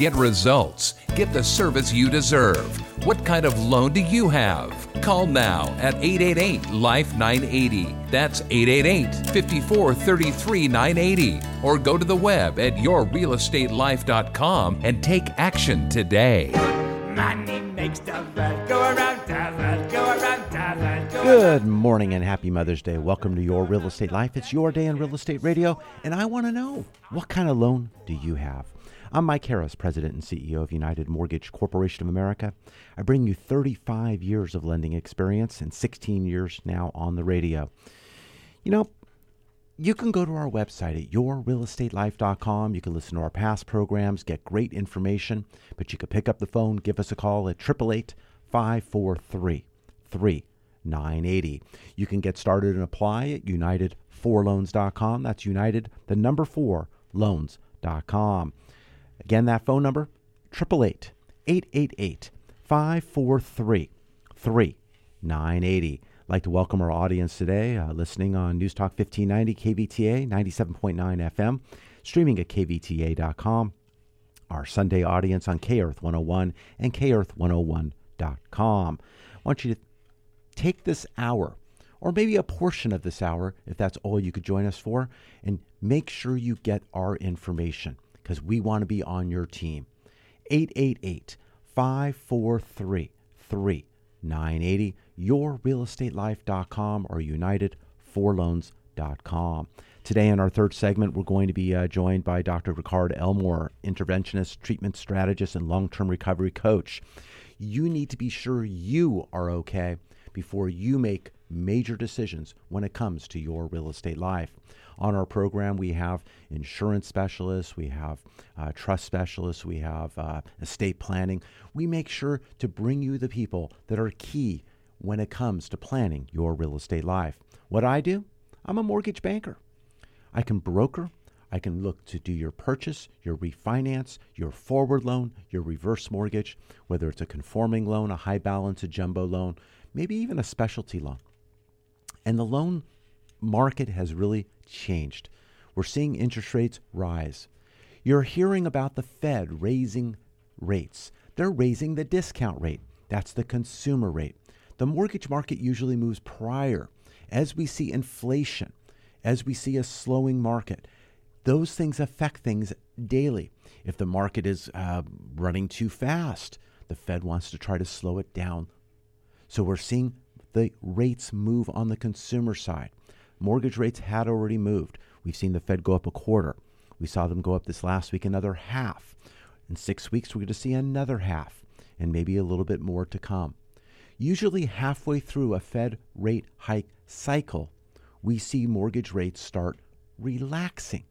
get results, get the service you deserve. What kind of loan do you have? Call now at 888 Life 980. That's 888 54 33 980. Or go to the web at yourrealestatelife.com and take action today. Money makes the world go around, the world go around, the world go Good morning and happy Mother's Day. Welcome to Your Real Estate Life. It's your day in real estate radio, and I want to know what kind of loan do you have? I'm Mike Harris, President and CEO of United Mortgage Corporation of America. I bring you 35 years of lending experience and 16 years now on the radio. You know, you can go to our website at yourrealestatelife.com. You can listen to our past programs, get great information, but you can pick up the phone, give us a call at 888 543 3980. You can get started and apply at united4loans.com. That's united, the number 4 loans.com. Again, that phone number 888 888 543 3980. I'd like to welcome our audience today, uh, listening on News Talk 1590 KVTA 97.9 FM, streaming at kvta.com. Our Sunday audience on K Earth 101 and kearth101.com. I want you to take this hour, or maybe a portion of this hour, if that's all you could join us for, and make sure you get our information because we want to be on your team. 888 543 3980, yourrealestatelife.com, or united4loans.com. Today, in our third segment, we're going to be uh, joined by Dr. Ricard Elmore, interventionist, treatment strategist, and long term recovery coach. You need to be sure you are okay before you make major decisions when it comes to your real estate life. On our program, we have insurance specialists, we have uh, trust specialists, we have uh, estate planning. We make sure to bring you the people that are key when it comes to planning your real estate life. What I do? I'm a mortgage banker. I can broker. I can look to do your purchase, your refinance, your forward loan, your reverse mortgage, whether it's a conforming loan, a high balance, a jumbo loan, maybe even a specialty loan. And the loan market has really changed. We're seeing interest rates rise. You're hearing about the Fed raising rates. They're raising the discount rate. That's the consumer rate. The mortgage market usually moves prior. As we see inflation, as we see a slowing market, those things affect things daily. If the market is uh, running too fast, the Fed wants to try to slow it down. So we're seeing the rates move on the consumer side. Mortgage rates had already moved. We've seen the Fed go up a quarter. We saw them go up this last week another half. In six weeks, we're going to see another half and maybe a little bit more to come. Usually, halfway through a Fed rate hike cycle, we see mortgage rates start relaxing.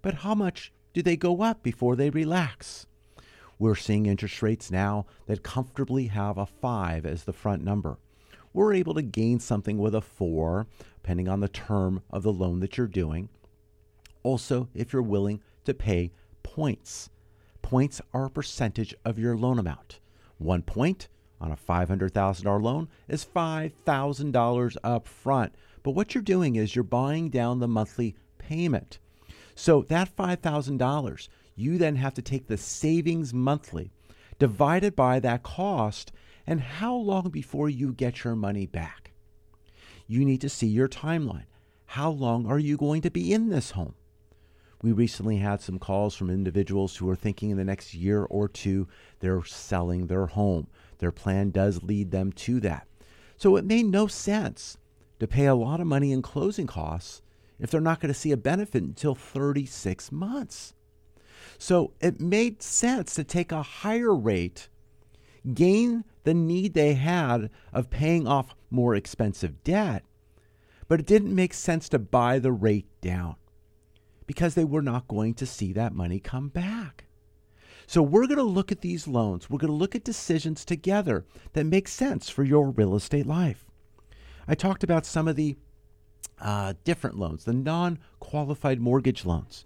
But how much do they go up before they relax? We're seeing interest rates now that comfortably have a 5 as the front number. We're able to gain something with a 4, depending on the term of the loan that you're doing. Also, if you're willing to pay points. Points are a percentage of your loan amount. One point on a $500,000 loan is $5,000 up front. But what you're doing is you're buying down the monthly payment. So that $5,000, you then have to take the savings monthly divided by that cost and how long before you get your money back. You need to see your timeline. How long are you going to be in this home? We recently had some calls from individuals who are thinking in the next year or two they're selling their home. Their plan does lead them to that. So it made no sense to pay a lot of money in closing costs if they're not going to see a benefit until 36 months. So it made sense to take a higher rate gain the need they had of paying off more expensive debt, but it didn't make sense to buy the rate down because they were not going to see that money come back. So we're going to look at these loans. We're going to look at decisions together that make sense for your real estate life. I talked about some of the uh, different loans, the non qualified mortgage loans,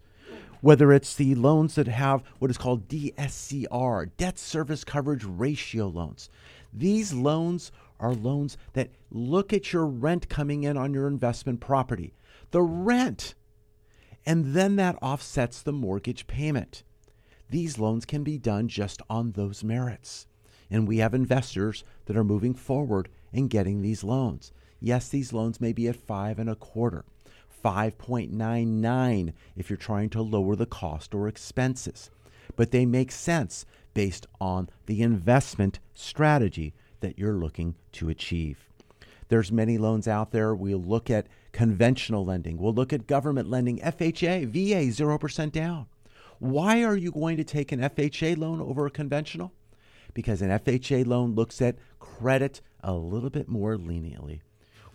whether it's the loans that have what is called DSCR, debt service coverage ratio loans. These loans are loans that look at your rent coming in on your investment property, the rent, and then that offsets the mortgage payment. These loans can be done just on those merits. And we have investors that are moving forward and getting these loans. Yes, these loans may be at five and a quarter, 5.99 if you're trying to lower the cost or expenses. But they make sense based on the investment strategy that you're looking to achieve. There's many loans out there. We'll look at conventional lending. We'll look at government lending, FHA, VA, 0% down. Why are you going to take an FHA loan over a conventional? Because an FHA loan looks at credit a little bit more leniently.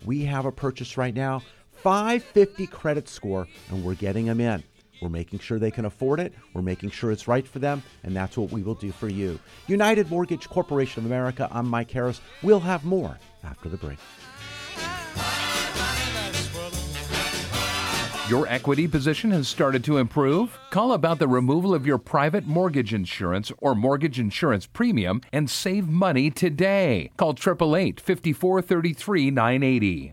We have a purchase right now, 550 credit score, and we're getting them in. We're making sure they can afford it. We're making sure it's right for them, and that's what we will do for you. United Mortgage Corporation of America, I'm Mike Harris. We'll have more after the break. Your equity position has started to improve? Call about the removal of your private mortgage insurance or mortgage insurance premium and save money today. Call 888 5433 980.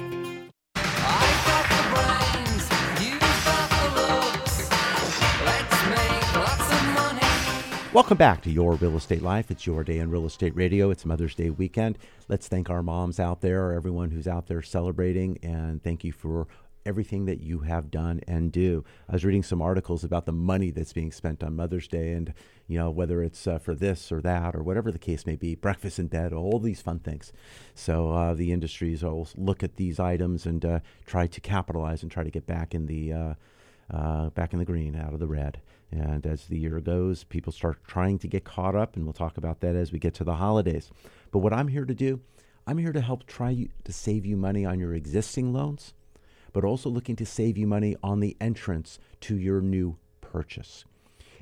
Welcome back to Your Real Estate Life. It's your day in real estate radio. It's Mother's Day weekend. Let's thank our moms out there, everyone who's out there celebrating, and thank you for everything that you have done and do. I was reading some articles about the money that's being spent on Mother's Day, and you know whether it's uh, for this or that or whatever the case may be, breakfast in bed, all these fun things. So uh, the industries will look at these items and uh, try to capitalize and try to get back in the uh, uh, back in the green, out of the red. And as the year goes, people start trying to get caught up, and we'll talk about that as we get to the holidays. But what I'm here to do, I'm here to help try to save you money on your existing loans, but also looking to save you money on the entrance to your new purchase.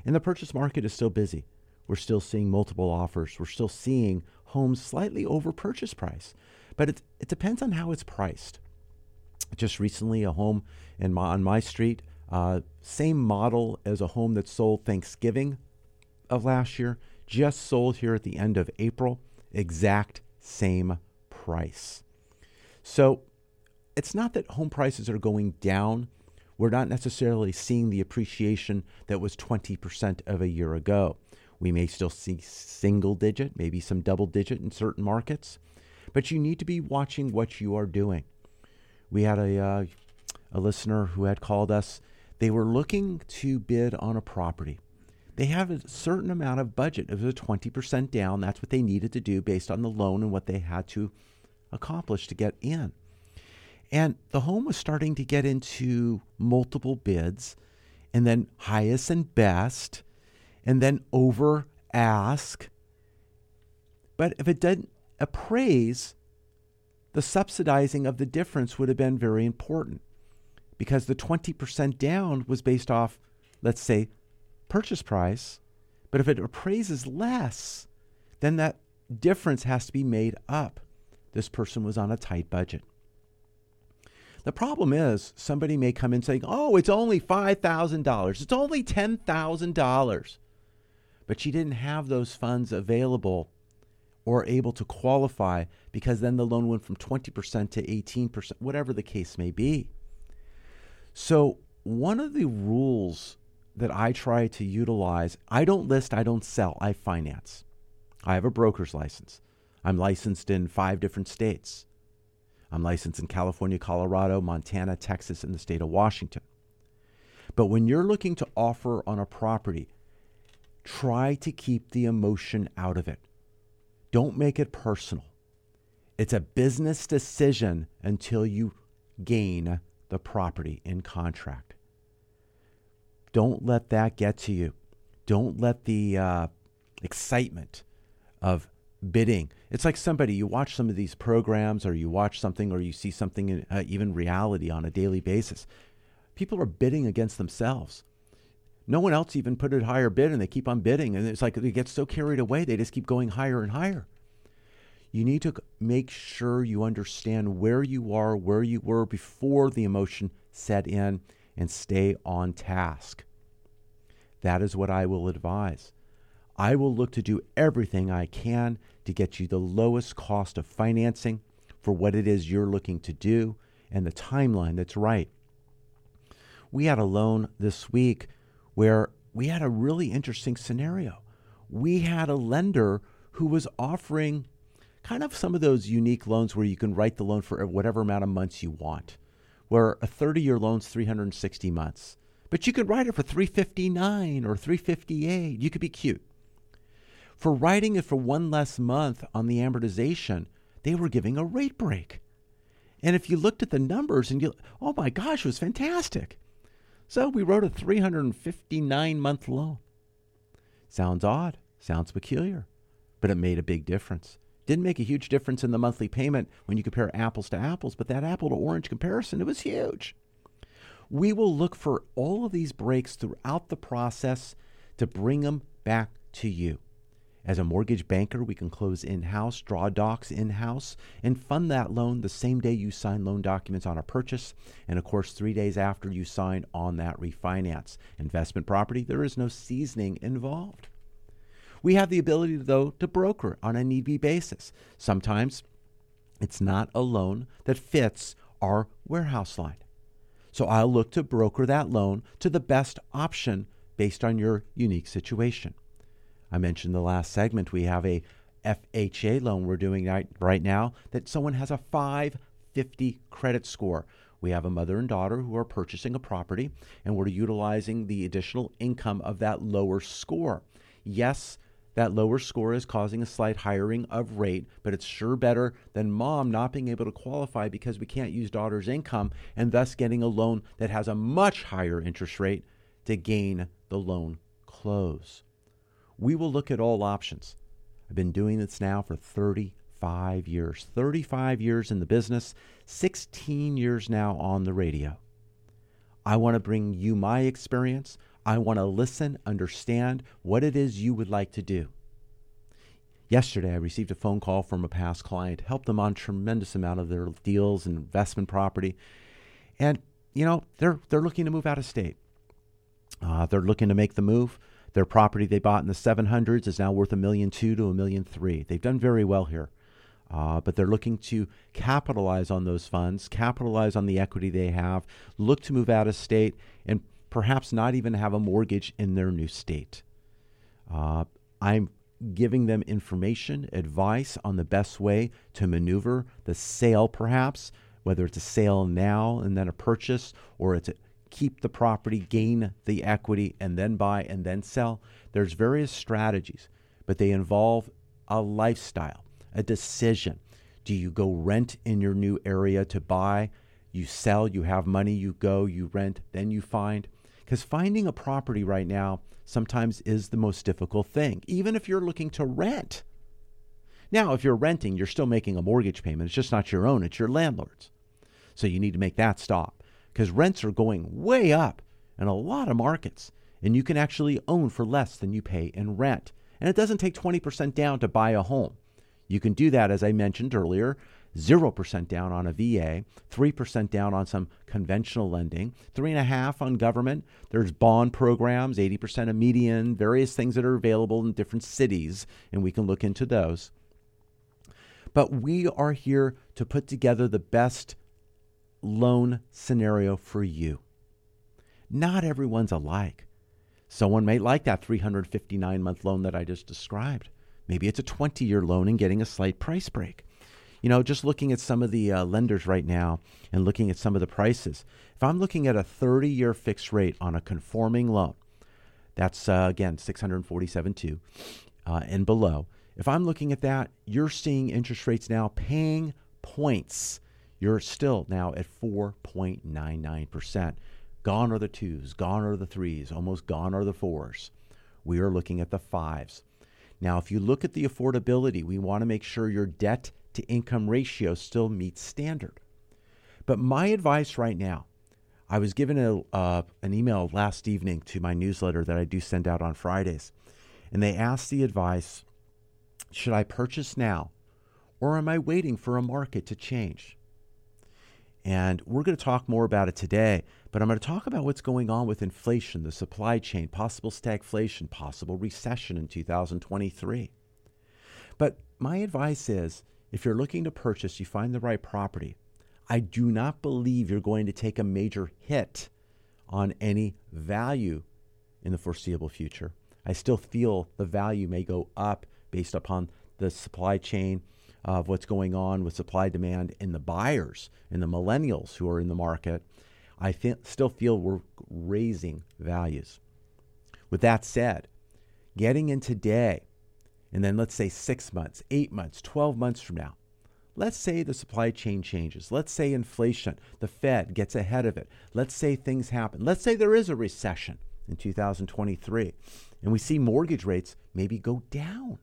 And the purchase market is still busy. We're still seeing multiple offers. We're still seeing homes slightly over purchase price, but it, it depends on how it's priced. Just recently, a home in my, on my street uh, same model as a home that sold Thanksgiving of last year, just sold here at the end of April, exact same price. So it's not that home prices are going down. We're not necessarily seeing the appreciation that was 20% of a year ago. We may still see single digit, maybe some double digit in certain markets, but you need to be watching what you are doing. We had a, uh, a listener who had called us they were looking to bid on a property. They have a certain amount of budget. It was a 20% down. That's what they needed to do based on the loan and what they had to accomplish to get in. And the home was starting to get into multiple bids and then highest and best and then over ask. But if it didn't appraise, the subsidizing of the difference would have been very important because the 20% down was based off, let's say, purchase price. But if it appraises less, then that difference has to be made up. This person was on a tight budget. The problem is somebody may come in saying, "Oh, it's only $5,000. It's only $10,000." But she didn't have those funds available or able to qualify because then the loan went from 20% to 18%, whatever the case may be. So, one of the rules that I try to utilize, I don't list, I don't sell, I finance. I have a broker's license. I'm licensed in five different states. I'm licensed in California, Colorado, Montana, Texas, and the state of Washington. But when you're looking to offer on a property, try to keep the emotion out of it. Don't make it personal. It's a business decision until you gain the property in contract. Don't let that get to you. Don't let the uh, excitement of bidding. It's like somebody, you watch some of these programs or you watch something or you see something, in, uh, even reality on a daily basis. People are bidding against themselves. No one else even put a higher bid and they keep on bidding. And it's like they get so carried away, they just keep going higher and higher. You need to make sure you understand where you are, where you were before the emotion set in, and stay on task. That is what I will advise. I will look to do everything I can to get you the lowest cost of financing for what it is you're looking to do and the timeline that's right. We had a loan this week where we had a really interesting scenario. We had a lender who was offering kind of some of those unique loans where you can write the loan for whatever amount of months you want, where a 30 year loan's 360 months. But you could write it for 359 or 358. You could be cute. For writing it for one less month on the amortization, they were giving a rate break. And if you looked at the numbers and you, oh my gosh, it was fantastic. So we wrote a 359 month loan. Sounds odd, sounds peculiar, but it made a big difference. Didn't make a huge difference in the monthly payment when you compare apples to apples, but that apple to orange comparison, it was huge. We will look for all of these breaks throughout the process to bring them back to you. As a mortgage banker, we can close in house, draw docs in house, and fund that loan the same day you sign loan documents on a purchase, and of course, three days after you sign on that refinance. Investment property, there is no seasoning involved. We have the ability, though, to broker on a need be basis. Sometimes it's not a loan that fits our warehouse line. So I'll look to broker that loan to the best option based on your unique situation. I mentioned the last segment we have a FHA loan we're doing right now that someone has a 550 credit score. We have a mother and daughter who are purchasing a property and we're utilizing the additional income of that lower score. Yes, that lower score is causing a slight hiring of rate, but it's sure better than mom not being able to qualify because we can't use daughter's income and thus getting a loan that has a much higher interest rate to gain the loan close. We will look at all options. I've been doing this now for 35 years. 35 years in the business, 16 years now on the radio. I want to bring you my experience. I want to listen, understand what it is you would like to do. Yesterday, I received a phone call from a past client, helped them on tremendous amount of their deals and investment property, and you know they're they're looking to move out of state. Uh, they're looking to make the move. Their property they bought in the 700s is now worth a million two to a million three. They've done very well here, uh, but they're looking to capitalize on those funds, capitalize on the equity they have, look to move out of state, and perhaps not even have a mortgage in their new state. Uh, I'm giving them information, advice on the best way to maneuver the sale, perhaps, whether it's a sale now and then a purchase, or it's a keep the property, gain the equity, and then buy and then sell. There's various strategies, but they involve a lifestyle, a decision. Do you go rent in your new area to buy? You sell, you have money, you go, you rent, then you find. Because finding a property right now sometimes is the most difficult thing, even if you're looking to rent. Now, if you're renting, you're still making a mortgage payment. It's just not your own, it's your landlord's. So you need to make that stop because rents are going way up in a lot of markets, and you can actually own for less than you pay in rent. And it doesn't take 20% down to buy a home. You can do that, as I mentioned earlier, 0% down on a VA, 3% down on some conventional lending, 3.5 on government. There's bond programs, 80% of median, various things that are available in different cities, and we can look into those. But we are here to put together the best loan scenario for you. Not everyone's alike. Someone may like that 359 month loan that I just described. Maybe it's a 20 year loan and getting a slight price break. You know, just looking at some of the uh, lenders right now and looking at some of the prices. If I'm looking at a 30 year fixed rate on a conforming loan, that's uh, again 647.2 uh, and below. If I'm looking at that, you're seeing interest rates now paying points. You're still now at 4.99%. Gone are the twos, gone are the threes, almost gone are the fours. We are looking at the fives. Now, if you look at the affordability, we want to make sure your debt to income ratio still meets standard. But my advice right now, I was given a, uh, an email last evening to my newsletter that I do send out on Fridays, and they asked the advice should I purchase now, or am I waiting for a market to change? And we're going to talk more about it today, but I'm going to talk about what's going on with inflation, the supply chain, possible stagflation, possible recession in 2023. But my advice is if you're looking to purchase, you find the right property. I do not believe you're going to take a major hit on any value in the foreseeable future. I still feel the value may go up based upon the supply chain of what's going on with supply demand and the buyers and the millennials who are in the market, I th- still feel we're raising values. With that said, getting in today, and then let's say six months, eight months, 12 months from now, let's say the supply chain changes. Let's say inflation, the Fed gets ahead of it. Let's say things happen. Let's say there is a recession in 2023, and we see mortgage rates maybe go down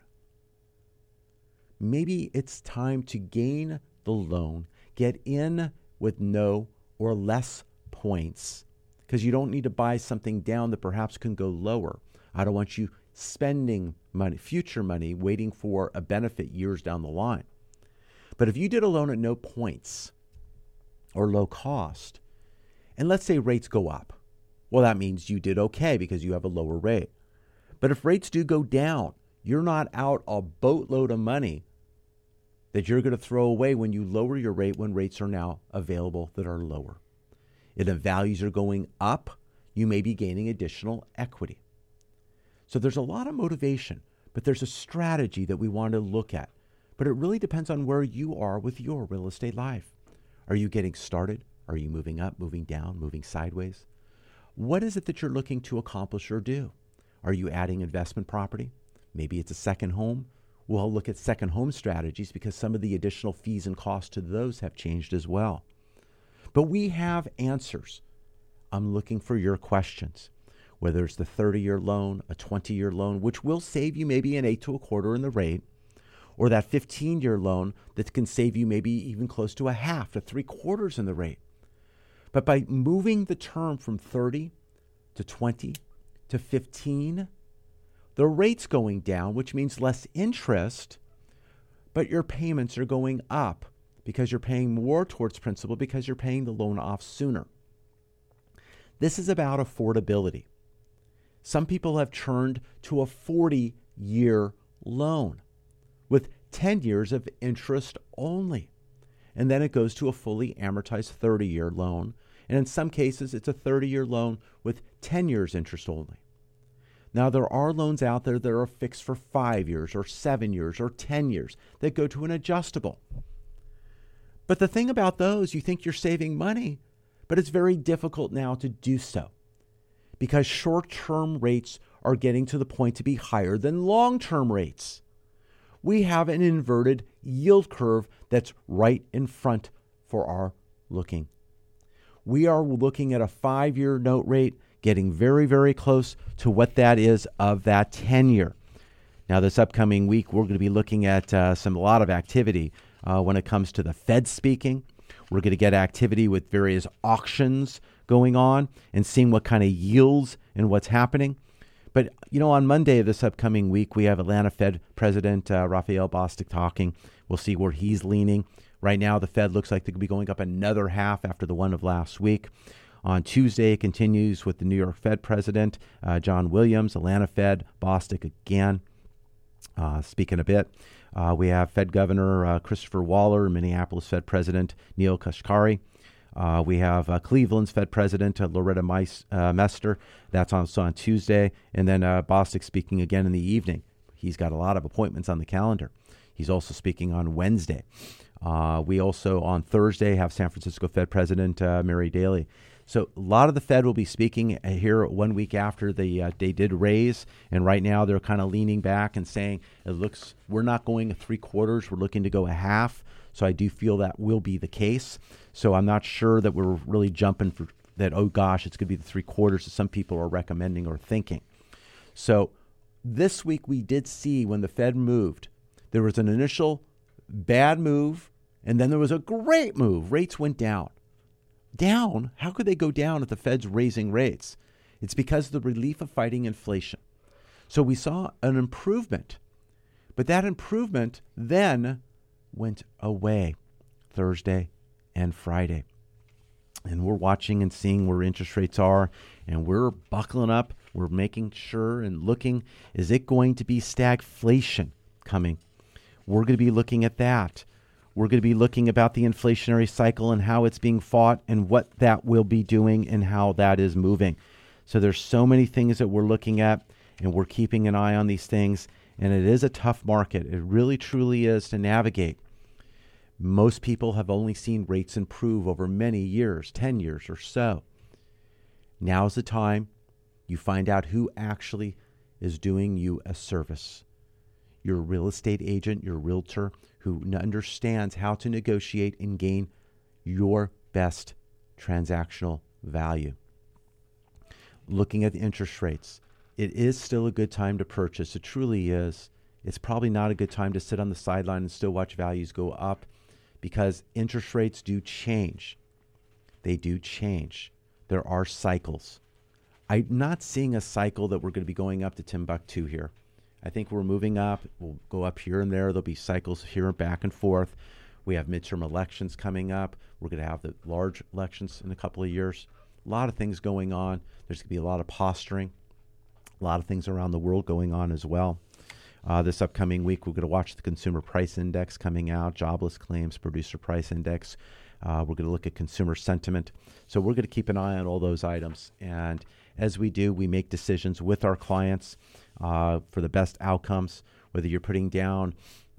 maybe it's time to gain the loan, get in with no or less points because you don't need to buy something down that perhaps can go lower. I don't want you spending money, future money, waiting for a benefit years down the line. But if you did a loan at no points or low cost, and let's say rates go up, well, that means you did okay because you have a lower rate. But if rates do go down, you're not out a boatload of money that you're going to throw away when you lower your rate when rates are now available that are lower. If the values are going up, you may be gaining additional equity. So there's a lot of motivation, but there's a strategy that we want to look at. But it really depends on where you are with your real estate life. Are you getting started? Are you moving up, moving down, moving sideways? What is it that you're looking to accomplish or do? Are you adding investment property? Maybe it's a second home. We'll look at second home strategies because some of the additional fees and costs to those have changed as well. But we have answers. I'm looking for your questions. Whether it's the 30 year loan, a 20 year loan, which will save you maybe an eight to a quarter in the rate, or that 15 year loan that can save you maybe even close to a half to three quarters in the rate. But by moving the term from 30 to 20 to 15, the rate's going down, which means less interest, but your payments are going up because you're paying more towards principal because you're paying the loan off sooner. This is about affordability. Some people have turned to a 40 year loan with 10 years of interest only. And then it goes to a fully amortized 30 year loan. And in some cases, it's a 30 year loan with 10 years interest only. Now, there are loans out there that are fixed for five years or seven years or 10 years that go to an adjustable. But the thing about those, you think you're saving money, but it's very difficult now to do so because short term rates are getting to the point to be higher than long term rates. We have an inverted yield curve that's right in front for our looking. We are looking at a five year note rate getting very, very close to what that is of that tenure. Now, this upcoming week, we're going to be looking at uh, some a lot of activity uh, when it comes to the Fed speaking. We're going to get activity with various auctions going on and seeing what kind of yields and what's happening. But you know, on Monday of this upcoming week, we have Atlanta Fed President uh, Bostic talking. We'll see where he's leaning. Right now, the Fed looks like they could be going up another half after the one of last week. On Tuesday, it continues with the New York Fed President, uh, John Williams, Atlanta Fed, Bostic again, uh, speaking a bit. Uh, we have Fed Governor uh, Christopher Waller, Minneapolis Fed President Neel Kashkari. Uh, we have uh, Cleveland's Fed President uh, Loretta Meis, uh, Mester. That's also on Tuesday. And then uh, Bostic speaking again in the evening. He's got a lot of appointments on the calendar. He's also speaking on Wednesday. Uh, we also, on Thursday, have San Francisco Fed President Mary Daly. So a lot of the Fed will be speaking here one week after the uh, they did raise, and right now they're kind of leaning back and saying it looks we're not going three quarters, we're looking to go a half. So I do feel that will be the case. So I'm not sure that we're really jumping for that. Oh gosh, it's going to be the three quarters that some people are recommending or thinking. So this week we did see when the Fed moved, there was an initial bad move, and then there was a great move. Rates went down down. How could they go down if the Fed's raising rates? It's because of the relief of fighting inflation. So we saw an improvement, but that improvement then went away Thursday and Friday. And we're watching and seeing where interest rates are, and we're buckling up. We're making sure and looking is it going to be stagflation coming? We're going to be looking at that. We're going to be looking about the inflationary cycle and how it's being fought and what that will be doing and how that is moving. So there's so many things that we're looking at and we're keeping an eye on these things and it is a tough market. It really truly is to navigate. Most people have only seen rates improve over many years, 10 years or so. Now's the time you find out who actually is doing you a service. Your real estate agent, your realtor, who understands how to negotiate and gain your best transactional value. Looking at the interest rates, it is still a good time to purchase. It truly is. It's probably not a good time to sit on the sideline and still watch values go up because interest rates do change. They do change. There are cycles. I'm not seeing a cycle that we're going to be going up to Timbuktu here. I think we're moving up. We'll go up here and there. There'll be cycles here and back and forth. We have midterm elections coming up. We're going to have the large elections in a couple of years. A lot of things going on. There's going to be a lot of posturing, a lot of things around the world going on as well. Uh, this upcoming week, we're going to watch the consumer price index coming out, jobless claims, producer price index. Uh, we're going to look at consumer sentiment. So we're going to keep an eye on all those items. And as we do, we make decisions with our clients uh, for the best outcomes, whether you're putting down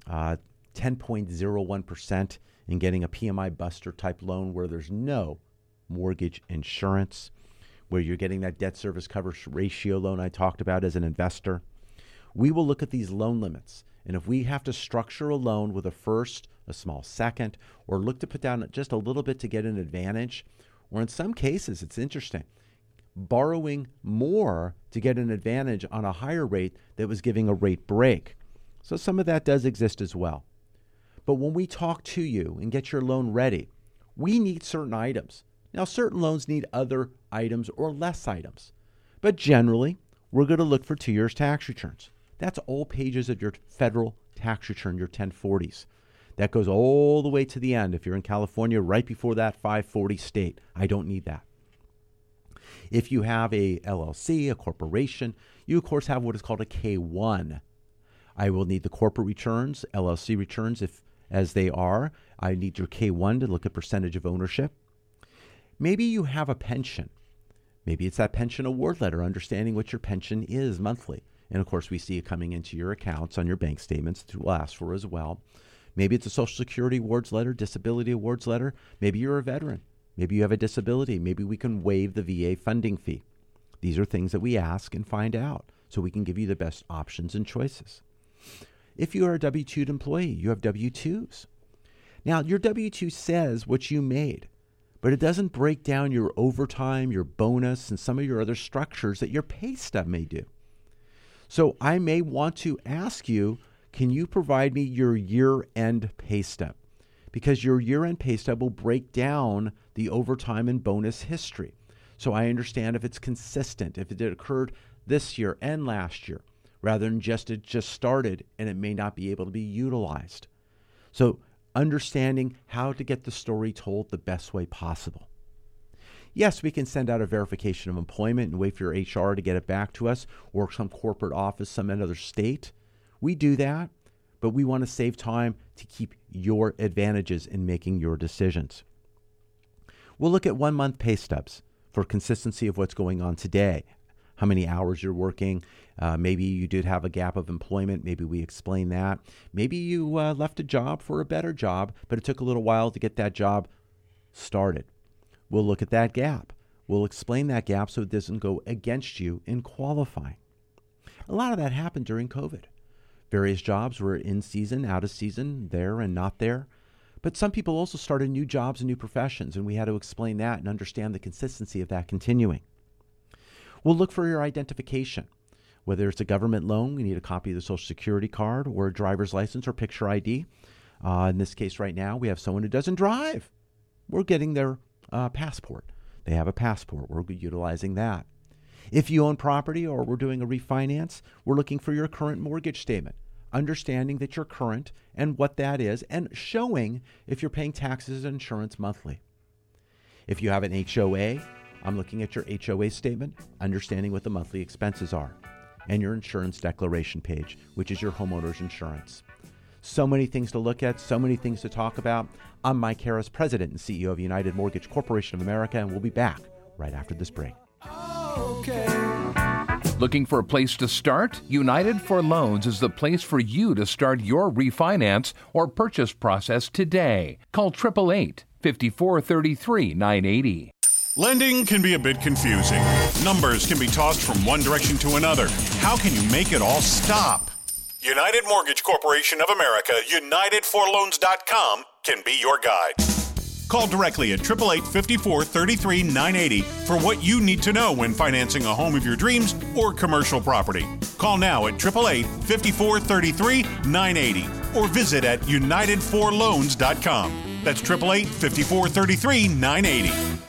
uh, 10.01% and getting a PMI buster type loan where there's no mortgage insurance, where you're getting that debt service coverage ratio loan I talked about as an investor. We will look at these loan limits. And if we have to structure a loan with a first, a small second, or look to put down just a little bit to get an advantage, or in some cases, it's interesting borrowing more to get an advantage on a higher rate that was giving a rate break. So some of that does exist as well. But when we talk to you and get your loan ready, we need certain items. Now, certain loans need other items or less items. But generally, we're going to look for two years tax returns. That's all pages of your federal tax return, your 1040s. That goes all the way to the end. If you're in California, right before that 540 state, I don't need that. If you have a LLC, a corporation, you of course have what is called a K1. I will need the corporate returns, LLC returns if as they are. I need your K1 to look at percentage of ownership. Maybe you have a pension. Maybe it's that pension award letter, understanding what your pension is monthly. And of course, we see it coming into your accounts on your bank statements to ask for as well. Maybe it's a Social Security awards letter, disability awards letter. Maybe you're a veteran. Maybe you have a disability. Maybe we can waive the VA funding fee. These are things that we ask and find out so we can give you the best options and choices. If you are a W 2 employee, you have W 2s. Now, your W 2 says what you made, but it doesn't break down your overtime, your bonus, and some of your other structures that your pay stub may do. So I may want to ask you can you provide me your year end pay stub? because your year end pay stub will break down the overtime and bonus history. So I understand if it's consistent, if it occurred this year and last year, rather than just it just started and it may not be able to be utilized. So, understanding how to get the story told the best way possible. Yes, we can send out a verification of employment and wait for your HR to get it back to us or some corporate office, some other state. We do that, but we want to save time to keep your advantages in making your decisions. We'll look at one month pay stubs for consistency of what's going on today, how many hours you're working. Uh, maybe you did have a gap of employment. Maybe we explain that. Maybe you uh, left a job for a better job, but it took a little while to get that job started. We'll look at that gap. We'll explain that gap so it doesn't go against you in qualifying. A lot of that happened during COVID. Various jobs were in season, out of season, there and not there. But some people also started new jobs and new professions, and we had to explain that and understand the consistency of that continuing. We'll look for your identification. Whether it's a government loan, we need a copy of the Social Security card or a driver's license or picture ID. Uh, in this case, right now, we have someone who doesn't drive. We're getting their uh, passport. They have a passport. We're utilizing that. If you own property or we're doing a refinance, we're looking for your current mortgage statement, understanding that you're current and what that is, and showing if you're paying taxes and insurance monthly. If you have an HOA, I'm looking at your HOA statement, understanding what the monthly expenses are, and your insurance declaration page, which is your homeowner's insurance. So many things to look at, so many things to talk about. I'm Mike Harris, President and CEO of United Mortgage Corporation of America, and we'll be back right after this break. Okay. Looking for a place to start? United for Loans is the place for you to start your refinance or purchase process today. Call 888 5433 980. Lending can be a bit confusing. Numbers can be tossed from one direction to another. How can you make it all stop? United Mortgage Corporation of America, UnitedForLoans.com can be your guide. Call directly at 888 54 33 980 for what you need to know when financing a home of your dreams or commercial property. Call now at 888 54 33 980 or visit at UnitedForLoans.com. That's 888 54 33 980.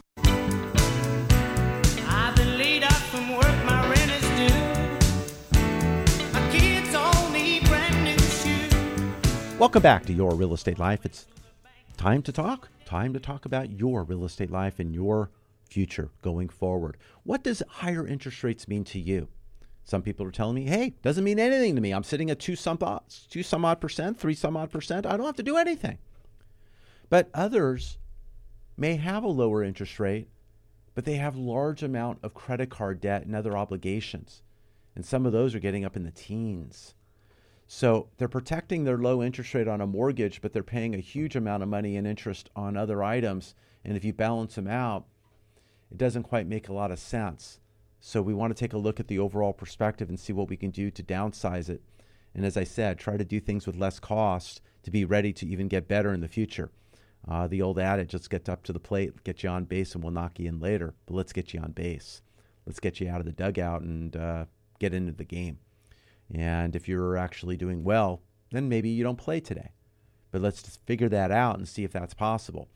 Welcome back to Your Real Estate Life. It's time to talk. Time to talk about your real estate life and your future going forward. What does higher interest rates mean to you? Some people are telling me, hey, doesn't mean anything to me. I'm sitting at two some odd, two some odd percent, three some odd percent. I don't have to do anything. But others may have a lower interest rate, but they have large amount of credit card debt and other obligations. And some of those are getting up in the teens. So they're protecting their low interest rate on a mortgage, but they're paying a huge amount of money in interest on other items. And if you balance them out, it doesn't quite make a lot of sense. So we want to take a look at the overall perspective and see what we can do to downsize it. And as I said, try to do things with less cost to be ready to even get better in the future. Uh, the old adage, let's get up to the plate, get you on base, and we'll knock you in later. But let's get you on base. Let's get you out of the dugout and uh, get into the game. And if you're actually doing well, then maybe you don't play today. But let's just figure that out and see if that's possible.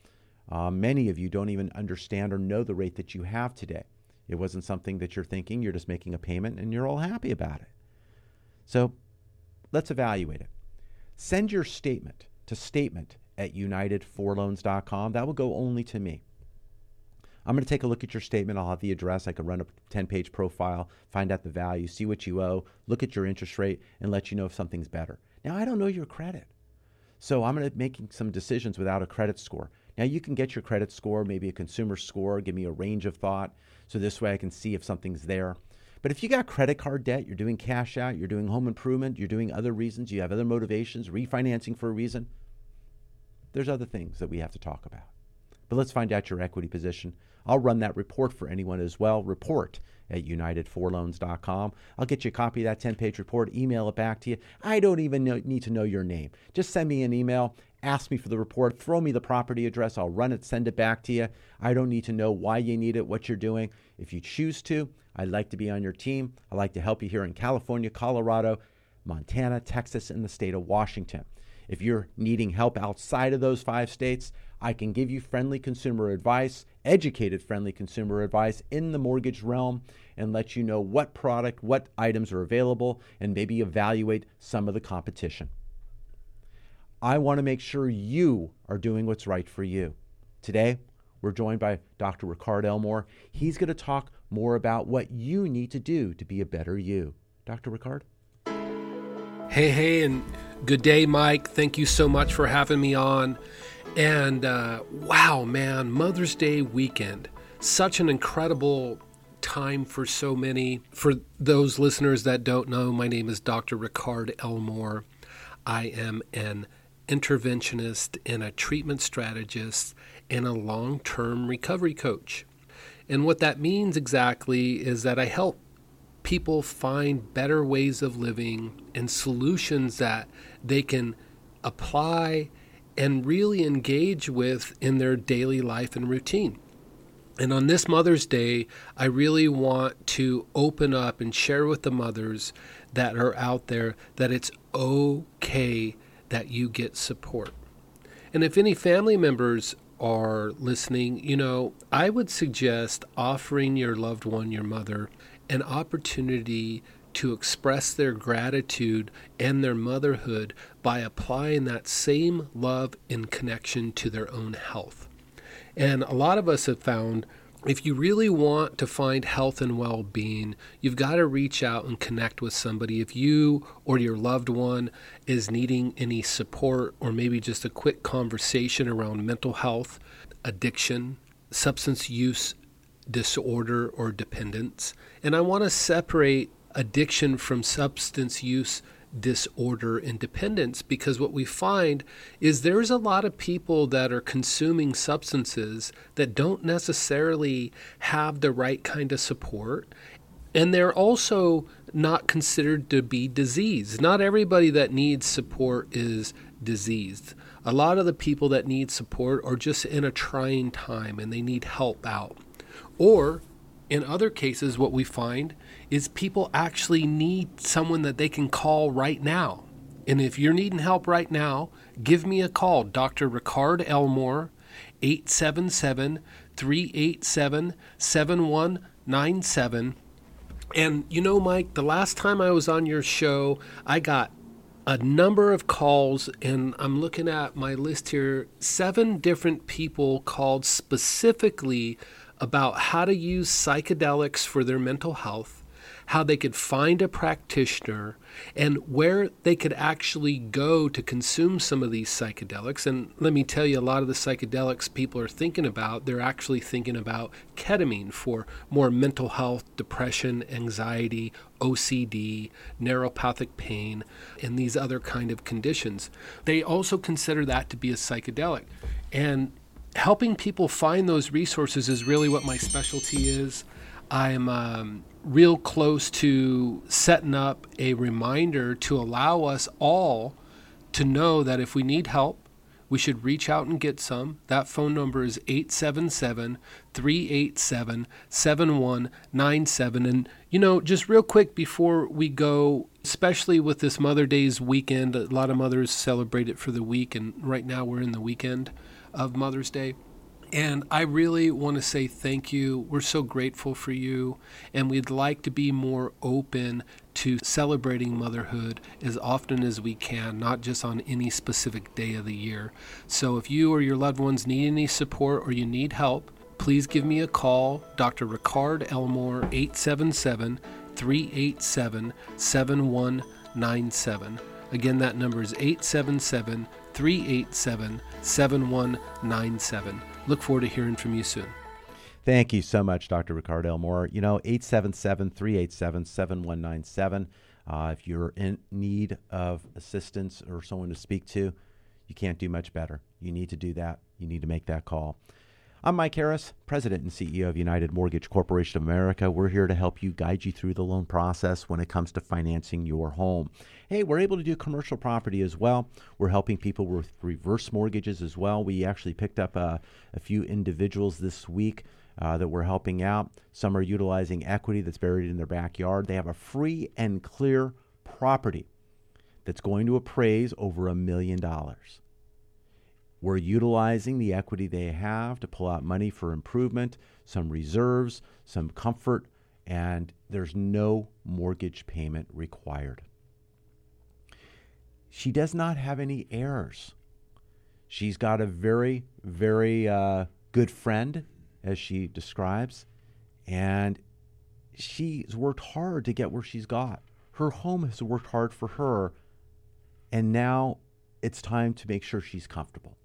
Uh, many of you don't even understand or know the rate that you have today. It wasn't something that you're thinking, you're just making a payment and you're all happy about it. So let's evaluate it. Send your statement to statement at unitedforloans.com. That will go only to me. I'm going to take a look at your statement. I'll have the address. I can run a 10 page profile, find out the value, see what you owe, look at your interest rate, and let you know if something's better. Now, I don't know your credit. So I'm going to making some decisions without a credit score. Now you can get your credit score, maybe a consumer score, give me a range of thought. So this way I can see if something's there. But if you got credit card debt, you're doing cash out, you're doing home improvement, you're doing other reasons, you have other motivations, refinancing for a reason, there's other things that we have to talk about. But let's find out your equity position. I'll run that report for anyone as well. Report at unitedforloans.com. I'll get you a copy of that 10 page report, email it back to you. I don't even know, need to know your name. Just send me an email, ask me for the report, throw me the property address. I'll run it, send it back to you. I don't need to know why you need it, what you're doing. If you choose to, I'd like to be on your team. I'd like to help you here in California, Colorado, Montana, Texas, and the state of Washington. If you're needing help outside of those five states, I can give you friendly consumer advice, educated friendly consumer advice in the mortgage realm, and let you know what product, what items are available, and maybe evaluate some of the competition. I want to make sure you are doing what's right for you. Today, we're joined by Dr. Ricard Elmore. He's going to talk more about what you need to do to be a better you. Dr. Ricard? Hey, hey, and good day, Mike. Thank you so much for having me on. And uh, wow, man, Mother's Day weekend. Such an incredible time for so many. For those listeners that don't know, my name is Dr. Ricard Elmore. I am an interventionist and a treatment strategist and a long term recovery coach. And what that means exactly is that I help people find better ways of living and solutions that they can apply and really engage with in their daily life and routine. And on this Mother's Day, I really want to open up and share with the mothers that are out there that it's okay that you get support. And if any family members are listening, you know, I would suggest offering your loved one, your mother, an opportunity to express their gratitude and their motherhood by applying that same love and connection to their own health. And a lot of us have found if you really want to find health and well being, you've got to reach out and connect with somebody. If you or your loved one is needing any support or maybe just a quick conversation around mental health, addiction, substance use disorder, or dependence. And I want to separate addiction from substance use disorder and dependence because what we find is there's a lot of people that are consuming substances that don't necessarily have the right kind of support and they're also not considered to be diseased. Not everybody that needs support is diseased. A lot of the people that need support are just in a trying time and they need help out. Or in other cases, what we find is people actually need someone that they can call right now. And if you're needing help right now, give me a call, Dr. Ricard Elmore, 877 387 7197. And you know, Mike, the last time I was on your show, I got a number of calls, and I'm looking at my list here seven different people called specifically about how to use psychedelics for their mental health, how they could find a practitioner, and where they could actually go to consume some of these psychedelics. And let me tell you, a lot of the psychedelics people are thinking about, they're actually thinking about ketamine for more mental health, depression, anxiety, OCD, neuropathic pain, and these other kind of conditions. They also consider that to be a psychedelic. And helping people find those resources is really what my specialty is. I'm um, real close to setting up a reminder to allow us all to know that if we need help, we should reach out and get some. That phone number is 877 387 7197. And, you know, just real quick before we go, especially with this Mother Day's weekend, a lot of mothers celebrate it for the week, and right now we're in the weekend of Mother's Day. And I really want to say thank you. We're so grateful for you. And we'd like to be more open to celebrating motherhood as often as we can, not just on any specific day of the year. So if you or your loved ones need any support or you need help, please give me a call. Dr. Ricard Elmore, 877 387 7197. Again, that number is 877 387 7197. Look forward to hearing from you soon. Thank you so much, Dr. Ricard Elmore. You know, 877 387 7197. Uh, if you're in need of assistance or someone to speak to, you can't do much better. You need to do that. You need to make that call. I'm Mike Harris, President and CEO of United Mortgage Corporation of America. We're here to help you guide you through the loan process when it comes to financing your home. Hey, we're able to do commercial property as well. We're helping people with reverse mortgages as well. We actually picked up a, a few individuals this week uh, that we're helping out. Some are utilizing equity that's buried in their backyard. They have a free and clear property that's going to appraise over a million dollars. We're utilizing the equity they have to pull out money for improvement, some reserves, some comfort, and there's no mortgage payment required. She does not have any heirs. She's got a very, very uh, good friend, as she describes, and she's worked hard to get where she's got. Her home has worked hard for her, and now it's time to make sure she's comfortable.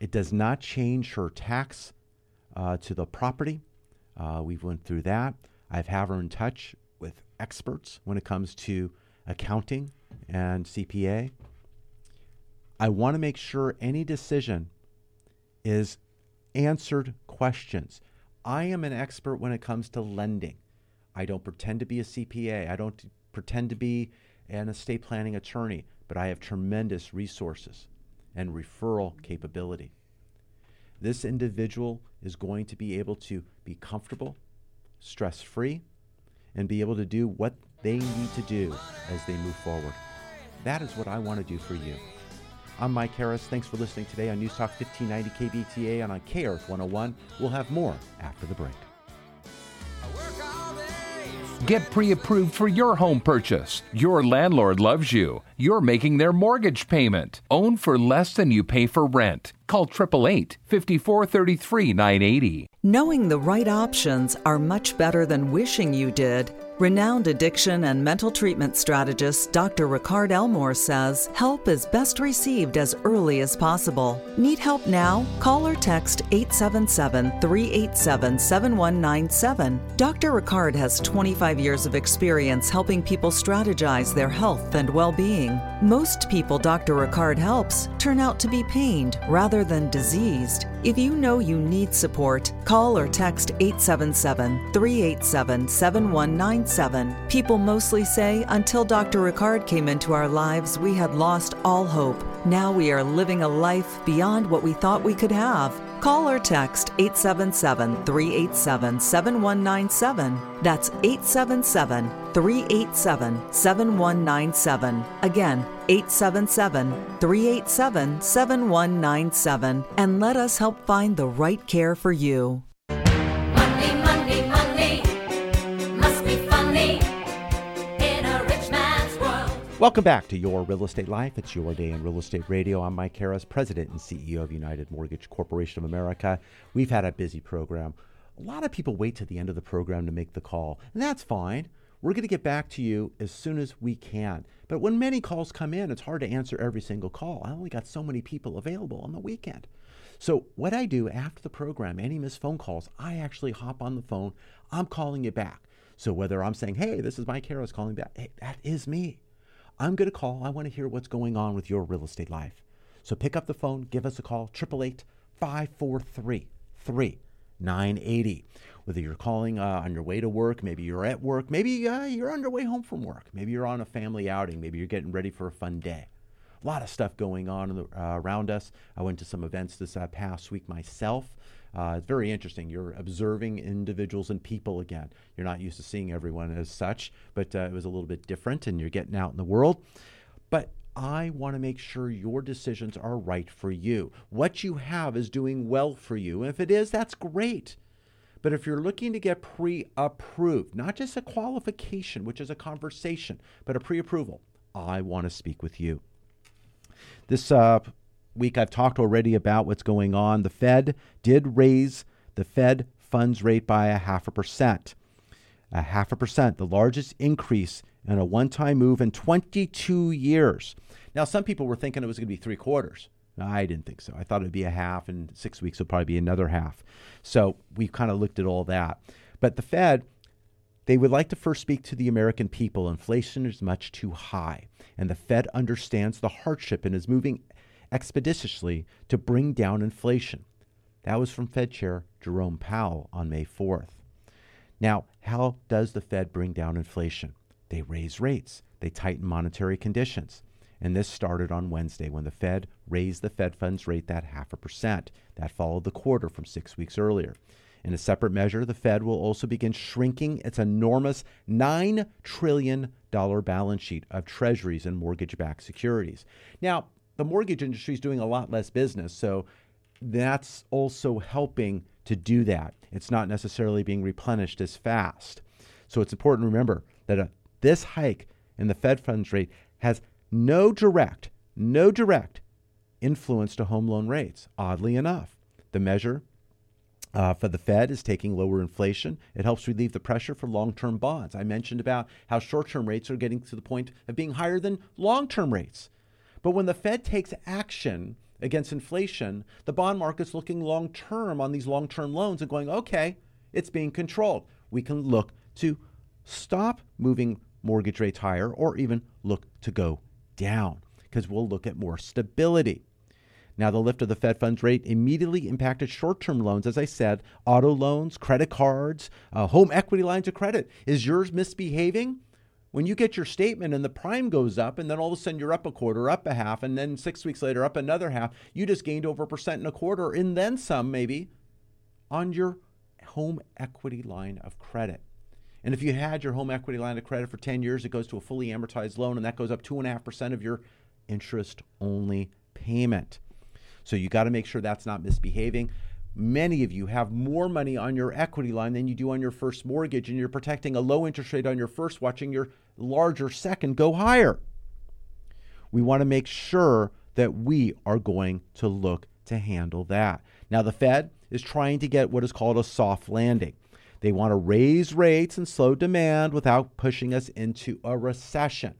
It does not change her tax uh, to the property. Uh, we've went through that. I've had her in touch with experts when it comes to accounting and CPA. I want to make sure any decision is answered questions. I am an expert when it comes to lending. I don't pretend to be a CPA. I don't pretend to be an estate planning attorney, but I have tremendous resources and referral capability. This individual is going to be able to be comfortable, stress free, and be able to do what they need to do as they move forward. That is what I want to do for you. I'm Mike Harris. Thanks for listening today on News Talk 1590 KBTA and on KRF 101. We'll have more after the break. Get pre approved for your home purchase. Your landlord loves you. You're making their mortgage payment. Own for less than you pay for rent. Call 888 5433 980. Knowing the right options are much better than wishing you did. Renowned addiction and mental treatment strategist Dr. Ricard Elmore says help is best received as early as possible. Need help now? Call or text 877 387 7197. Dr. Ricard has 25 years of experience helping people strategize their health and well being. Most people Dr. Ricard helps turn out to be pained rather than diseased. If you know you need support, call or text 877 387 7197. People mostly say, until Dr. Ricard came into our lives, we had lost all hope. Now we are living a life beyond what we thought we could have. Call or text 877 387 7197. That's 877 387 7197. Again, 877 387 7197. And let us help find the right care for you. Welcome back to Your Real Estate Life. It's your day in real estate radio. I'm Mike Harris, President and CEO of United Mortgage Corporation of America. We've had a busy program. A lot of people wait to the end of the program to make the call, and that's fine. We're going to get back to you as soon as we can. But when many calls come in, it's hard to answer every single call. I only got so many people available on the weekend. So, what I do after the program, any missed phone calls, I actually hop on the phone. I'm calling you back. So, whether I'm saying, hey, this is Mike Harris calling back, hey, that is me. I'm going to call. I want to hear what's going on with your real estate life. So, pick up the phone, give us a call, 888 543 3980. Whether you're calling uh, on your way to work, maybe you're at work, maybe uh, you're on your way home from work, maybe you're on a family outing, maybe you're getting ready for a fun day. A lot of stuff going on the, uh, around us. I went to some events this uh, past week myself. Uh, it's very interesting. You're observing individuals and people again. You're not used to seeing everyone as such, but uh, it was a little bit different, and you're getting out in the world. But I want to make sure your decisions are right for you. What you have is doing well for you. And if it is, that's great. But if you're looking to get pre approved, not just a qualification, which is a conversation, but a pre approval, I want to speak with you. This uh, week, I've talked already about what's going on. The Fed did raise the Fed funds rate by a half a percent. A half a percent, the largest increase in a one time move in 22 years. Now, some people were thinking it was going to be three quarters. I didn't think so. I thought it would be a half, and six weeks would probably be another half. So we've kind of looked at all that. But the Fed, they would like to first speak to the American people. Inflation is much too high, and the Fed understands the hardship and is moving expeditiously to bring down inflation. That was from Fed Chair Jerome Powell on May 4th. Now, how does the Fed bring down inflation? They raise rates, they tighten monetary conditions. And this started on Wednesday when the Fed raised the Fed funds rate that half a percent. That followed the quarter from six weeks earlier. In a separate measure, the Fed will also begin shrinking its enormous $9 trillion balance sheet of treasuries and mortgage backed securities. Now, the mortgage industry is doing a lot less business, so that's also helping to do that. It's not necessarily being replenished as fast. So it's important to remember that uh, this hike in the Fed funds rate has no direct, no direct influence to home loan rates, oddly enough. The measure uh, for the Fed is taking lower inflation. It helps relieve the pressure for long term bonds. I mentioned about how short term rates are getting to the point of being higher than long term rates. But when the Fed takes action against inflation, the bond market's looking long term on these long term loans and going, okay, it's being controlled. We can look to stop moving mortgage rates higher or even look to go down because we'll look at more stability. Now, the lift of the Fed funds rate immediately impacted short term loans, as I said, auto loans, credit cards, uh, home equity lines of credit. Is yours misbehaving? When you get your statement and the prime goes up, and then all of a sudden you're up a quarter, up a half, and then six weeks later up another half, you just gained over a percent and a quarter, and then some maybe on your home equity line of credit. And if you had your home equity line of credit for 10 years, it goes to a fully amortized loan, and that goes up 2.5% of your interest only payment. So you got to make sure that's not misbehaving. Many of you have more money on your equity line than you do on your first mortgage, and you're protecting a low interest rate on your first, watching your larger second go higher. We want to make sure that we are going to look to handle that. Now, the Fed is trying to get what is called a soft landing. They want to raise rates and slow demand without pushing us into a recession.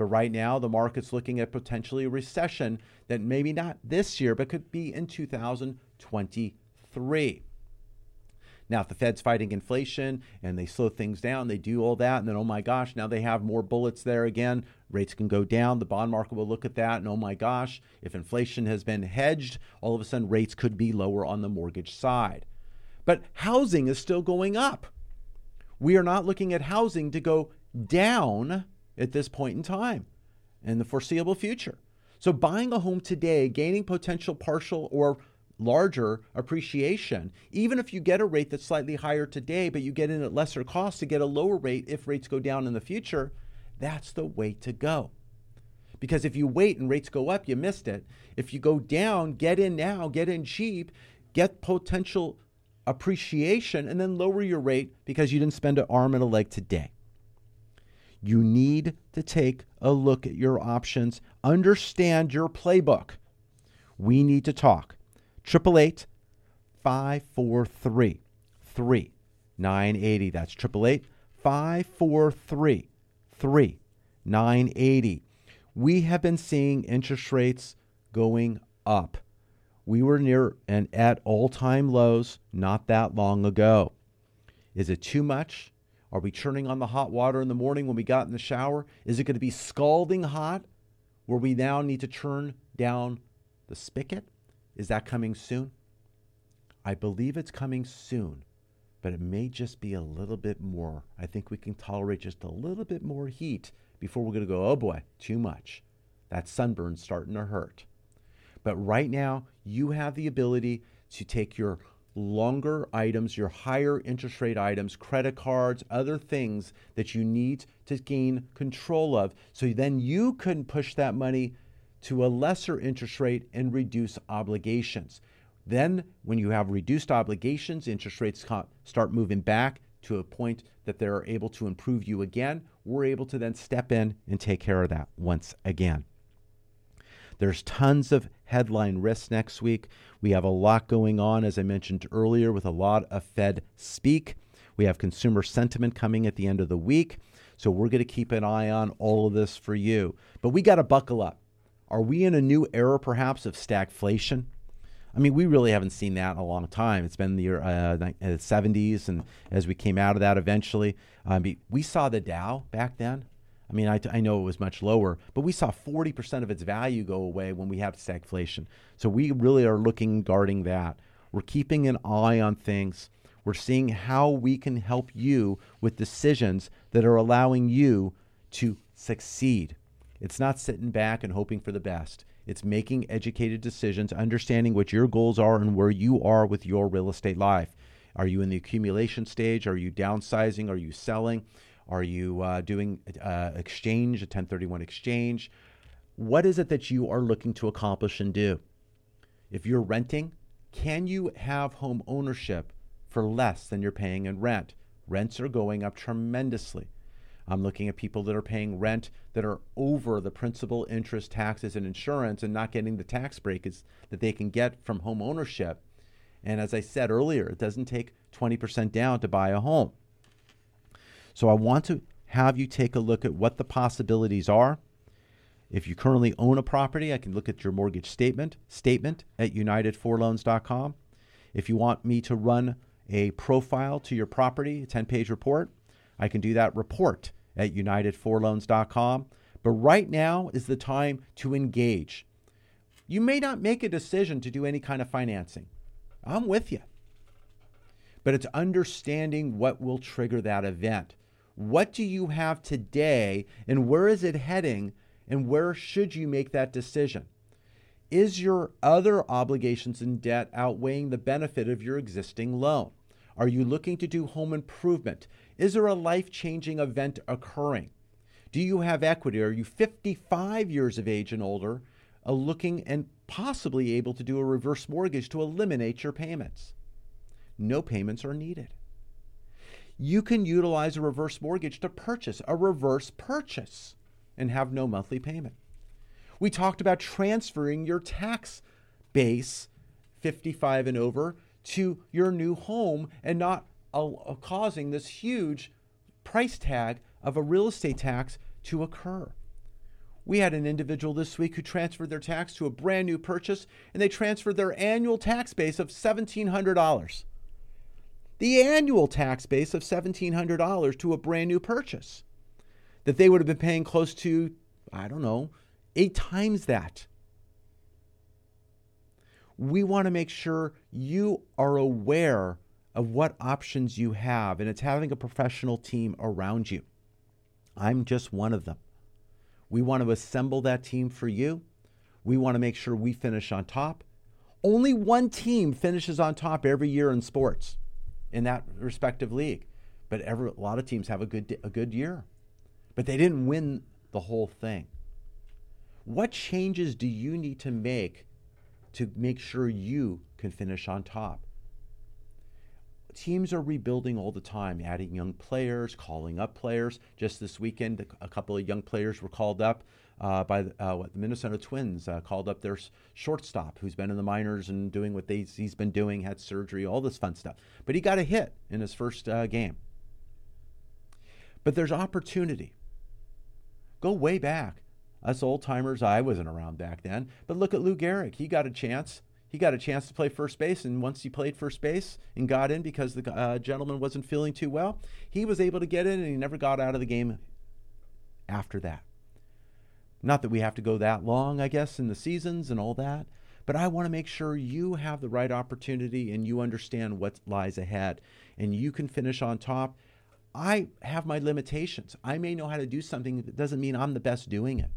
But right now, the market's looking at potentially a recession that maybe not this year, but could be in 2023. Now, if the Fed's fighting inflation and they slow things down, they do all that, and then, oh my gosh, now they have more bullets there again. Rates can go down. The bond market will look at that, and oh my gosh, if inflation has been hedged, all of a sudden rates could be lower on the mortgage side. But housing is still going up. We are not looking at housing to go down at this point in time in the foreseeable future. So, buying a home today, gaining potential partial or larger appreciation, even if you get a rate that's slightly higher today, but you get in at lesser cost to get a lower rate if rates go down in the future, that's the way to go. Because if you wait and rates go up, you missed it. If you go down, get in now, get in cheap, get potential appreciation, and then lower your rate because you didn't spend an arm and a leg today. You need to take a look at your options, understand your playbook. We need to talk. 888 543 3980. That's 888 543 3980. We have been seeing interest rates going up. We were near and at all time lows not that long ago. Is it too much? Are we turning on the hot water in the morning when we got in the shower? Is it going to be scalding hot where we now need to turn down the spigot? Is that coming soon? I believe it's coming soon, but it may just be a little bit more. I think we can tolerate just a little bit more heat before we're going to go, oh boy, too much. That sunburn's starting to hurt. But right now, you have the ability to take your longer items, your higher interest rate items, credit cards, other things that you need to gain control of. So then you can push that money to a lesser interest rate and reduce obligations. Then, when you have reduced obligations, interest rates start moving back to a point that they're able to improve you again. We're able to then step in and take care of that once again. There's tons of headline risks next week. We have a lot going on, as I mentioned earlier, with a lot of Fed speak. We have consumer sentiment coming at the end of the week. So we're going to keep an eye on all of this for you. But we got to buckle up. Are we in a new era, perhaps, of stagflation? I mean, we really haven't seen that in a long time. It's been the uh, 70s, and as we came out of that eventually, um, we saw the Dow back then. I mean, I, I know it was much lower, but we saw 40% of its value go away when we had stagflation. So we really are looking, guarding that. We're keeping an eye on things. We're seeing how we can help you with decisions that are allowing you to succeed. It's not sitting back and hoping for the best. It's making educated decisions, understanding what your goals are and where you are with your real estate life. Are you in the accumulation stage? Are you downsizing? Are you selling? Are you uh, doing uh, exchange, a 1031 exchange? What is it that you are looking to accomplish and do? If you're renting, can you have home ownership for less than you're paying in rent? Rents are going up tremendously. I'm looking at people that are paying rent that are over the principal, interest, taxes, and insurance and not getting the tax breaks that they can get from home ownership. And as I said earlier, it doesn't take 20% down to buy a home. So I want to have you take a look at what the possibilities are. If you currently own a property, I can look at your mortgage statement, statement at unitedforloans.com. If you want me to run a profile to your property, a 10 page report, I can do that report at unitedforloans.com. But right now is the time to engage. You may not make a decision to do any kind of financing. I'm with you. But it's understanding what will trigger that event. What do you have today and where is it heading and where should you make that decision? Is your other obligations and debt outweighing the benefit of your existing loan? Are you looking to do home improvement? Is there a life changing event occurring? Do you have equity? Are you 55 years of age and older, uh, looking and possibly able to do a reverse mortgage to eliminate your payments? No payments are needed. You can utilize a reverse mortgage to purchase a reverse purchase and have no monthly payment. We talked about transferring your tax base 55 and over to your new home and not causing this huge price tag of a real estate tax to occur. We had an individual this week who transferred their tax to a brand new purchase and they transferred their annual tax base of $1,700. The annual tax base of $1,700 to a brand new purchase that they would have been paying close to, I don't know, eight times that. We want to make sure you are aware of what options you have, and it's having a professional team around you. I'm just one of them. We want to assemble that team for you. We want to make sure we finish on top. Only one team finishes on top every year in sports in that respective league. But every, a lot of teams have a good, a good year. But they didn't win the whole thing. What changes do you need to make to make sure you can finish on top? Teams are rebuilding all the time, adding young players, calling up players. Just this weekend, a couple of young players were called up uh, by uh, what, the Minnesota Twins, uh, called up their shortstop who's been in the minors and doing what they, he's been doing, had surgery, all this fun stuff. But he got a hit in his first uh, game. But there's opportunity. Go way back. Us old timers, I wasn't around back then. But look at Lou Gehrig. He got a chance. He got a chance to play first base, and once he played first base and got in because the uh, gentleman wasn't feeling too well, he was able to get in, and he never got out of the game after that. Not that we have to go that long, I guess, in the seasons and all that, but I want to make sure you have the right opportunity and you understand what lies ahead, and you can finish on top. I have my limitations. I may know how to do something that doesn't mean I'm the best doing it.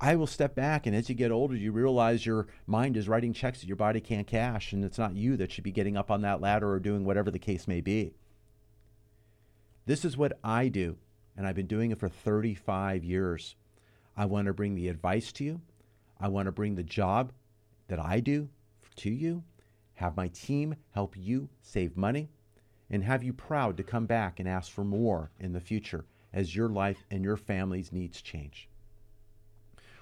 I will step back, and as you get older, you realize your mind is writing checks that your body can't cash, and it's not you that should be getting up on that ladder or doing whatever the case may be. This is what I do, and I've been doing it for 35 years. I want to bring the advice to you. I want to bring the job that I do to you, have my team help you save money, and have you proud to come back and ask for more in the future as your life and your family's needs change.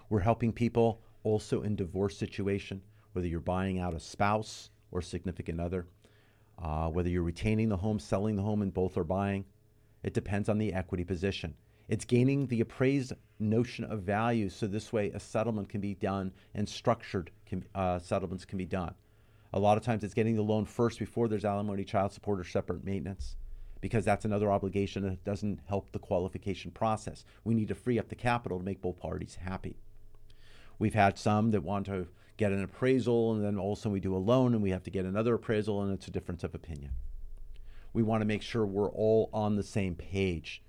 We're helping people also in divorce situation, whether you're buying out a spouse or significant other, uh, whether you're retaining the home, selling the home, and both are buying. It depends on the equity position. It's gaining the appraised notion of value, so this way a settlement can be done and structured can, uh, settlements can be done. A lot of times it's getting the loan first before there's alimony, child support, or separate maintenance because that's another obligation that doesn't help the qualification process. We need to free up the capital to make both parties happy. We've had some that want to get an appraisal, and then all of a sudden we do a loan and we have to get another appraisal, and it's a difference of opinion. We want to make sure we're all on the same page.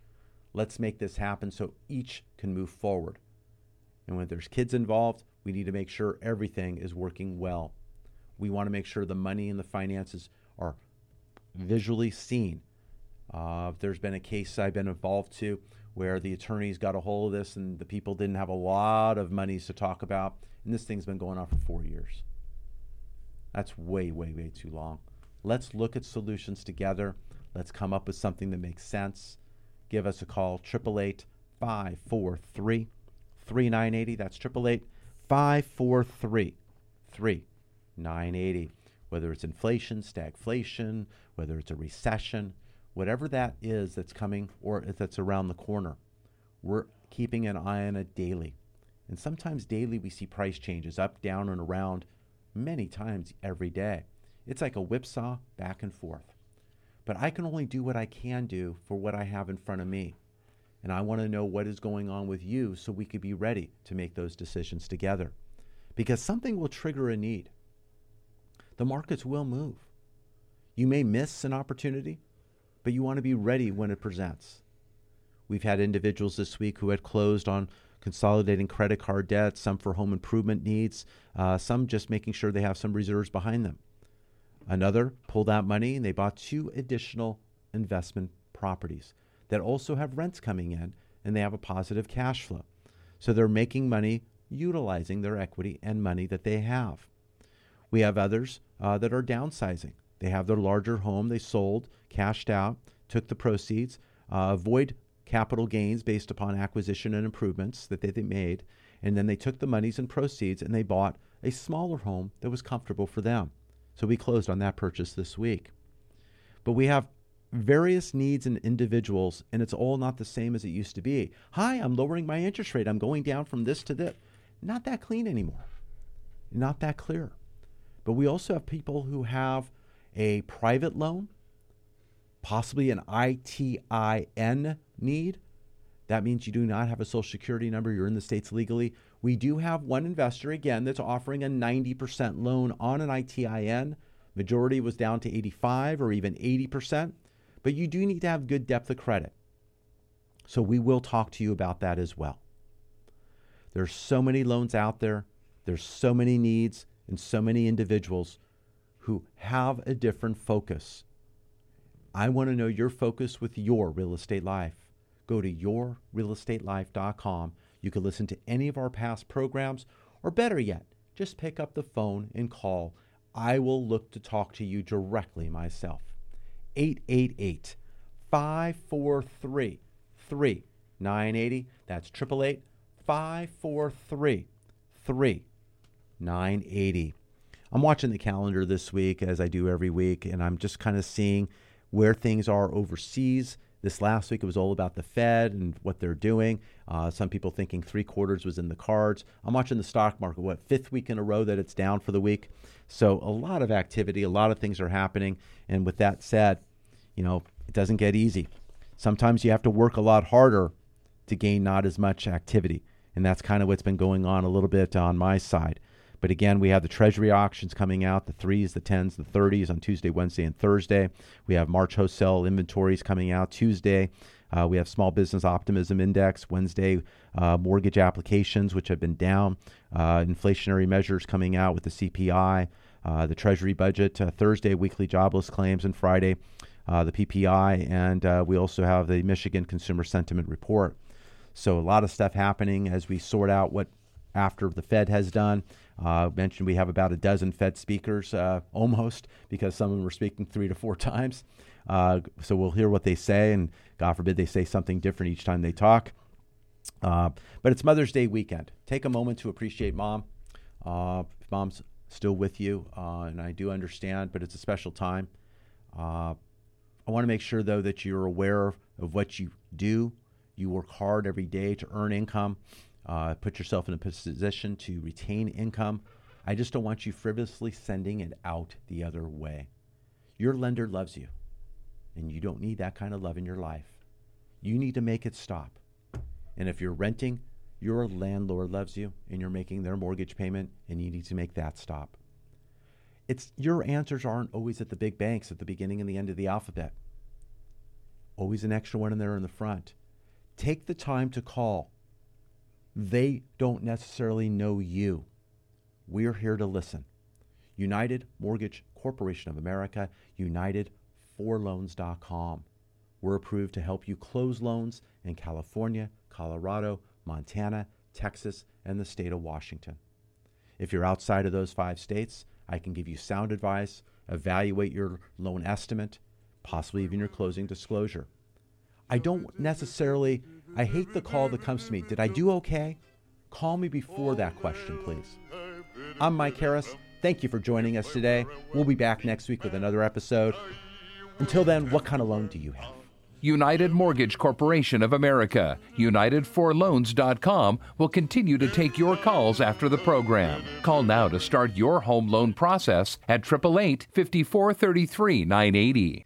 Let's make this happen so each can move forward. And when there's kids involved, we need to make sure everything is working well. We want to make sure the money and the finances are visually seen. Uh, there's been a case I've been involved to where the attorneys got a hold of this and the people didn't have a lot of monies to talk about, and this thing's been going on for four years. That's way, way, way too long. Let's look at solutions together. Let's come up with something that makes sense. Give us a call, 888 543 3980. That's 888 543 3980. Whether it's inflation, stagflation, whether it's a recession, whatever that is that's coming or that's around the corner, we're keeping an eye on it daily. And sometimes daily we see price changes up, down, and around many times every day. It's like a whipsaw back and forth. But I can only do what I can do for what I have in front of me. And I want to know what is going on with you so we could be ready to make those decisions together. Because something will trigger a need. The markets will move. You may miss an opportunity, but you want to be ready when it presents. We've had individuals this week who had closed on consolidating credit card debt, some for home improvement needs, uh, some just making sure they have some reserves behind them. Another pulled out money and they bought two additional investment properties that also have rents coming in and they have a positive cash flow. So they're making money utilizing their equity and money that they have. We have others uh, that are downsizing. They have their larger home they sold, cashed out, took the proceeds, uh, avoid capital gains based upon acquisition and improvements that they, they made, and then they took the monies and proceeds and they bought a smaller home that was comfortable for them. So we closed on that purchase this week. But we have various needs in individuals, and it's all not the same as it used to be. Hi, I'm lowering my interest rate. I'm going down from this to this. Not that clean anymore. Not that clear. But we also have people who have a private loan, possibly an ITIN need. That means you do not have a social security number, you're in the States legally. We do have one investor, again, that's offering a 90% loan on an ITIN. Majority was down to 85 or even 80%, but you do need to have good depth of credit. So we will talk to you about that as well. There's so many loans out there, there's so many needs, and so many individuals who have a different focus. I want to know your focus with your real estate life. Go to yourrealestatelife.com. You can listen to any of our past programs, or better yet, just pick up the phone and call. I will look to talk to you directly myself. 888 543 3980. That's 888 543 3980. I'm watching the calendar this week as I do every week, and I'm just kind of seeing where things are overseas. This last week, it was all about the Fed and what they're doing. Uh, some people thinking three quarters was in the cards. I'm watching the stock market, what, fifth week in a row that it's down for the week. So, a lot of activity, a lot of things are happening. And with that said, you know, it doesn't get easy. Sometimes you have to work a lot harder to gain not as much activity. And that's kind of what's been going on a little bit on my side. But again, we have the Treasury auctions coming out the threes, the tens, the 30s on Tuesday, Wednesday, and Thursday. We have March wholesale inventories coming out Tuesday. Uh, we have Small Business Optimism Index Wednesday, uh, mortgage applications, which have been down, uh, inflationary measures coming out with the CPI, uh, the Treasury budget, uh, Thursday, weekly jobless claims, and Friday, uh, the PPI. And we also have the Michigan Consumer Sentiment Report. So, a lot of stuff happening as we sort out what after the Fed has done. Uh, mentioned we have about a dozen Fed speakers, uh, almost, because some of them were speaking three to four times. Uh, so we'll hear what they say, and God forbid they say something different each time they talk. Uh, but it's Mother's Day weekend. Take a moment to appreciate mom. Uh, mom's still with you, uh, and I do understand, but it's a special time. I want to make sure, though, that you're aware of what you do. You work hard every day to earn income uh, put yourself in a position to retain income. I just don't want you frivolously sending it out the other way. Your lender loves you, and you don't need that kind of love in your life. You need to make it stop. And if you're renting, Your landlord loves you and you're making their mortgage payment and you need to make that stop. It's your answers aren't always at the big banks at the beginning and the end of the alphabet. Always an extra one in there in the front. Take the time to call. They don't necessarily know you. We're here to listen. United Mortgage Corporation of America, UnitedForLoans.com. We're approved to help you close loans in California, Colorado, Montana, Texas, and the state of Washington. If you're outside of those five states, I can give you sound advice, evaluate your loan estimate, possibly even your closing disclosure. I don't necessarily, I hate the call that comes to me. Did I do okay? Call me before that question, please. I'm Mike Harris. Thank you for joining us today. We'll be back next week with another episode. Until then, what kind of loan do you have? United Mortgage Corporation of America, UnitedForLoans.com will continue to take your calls after the program. Call now to start your home loan process at 888 5433 980.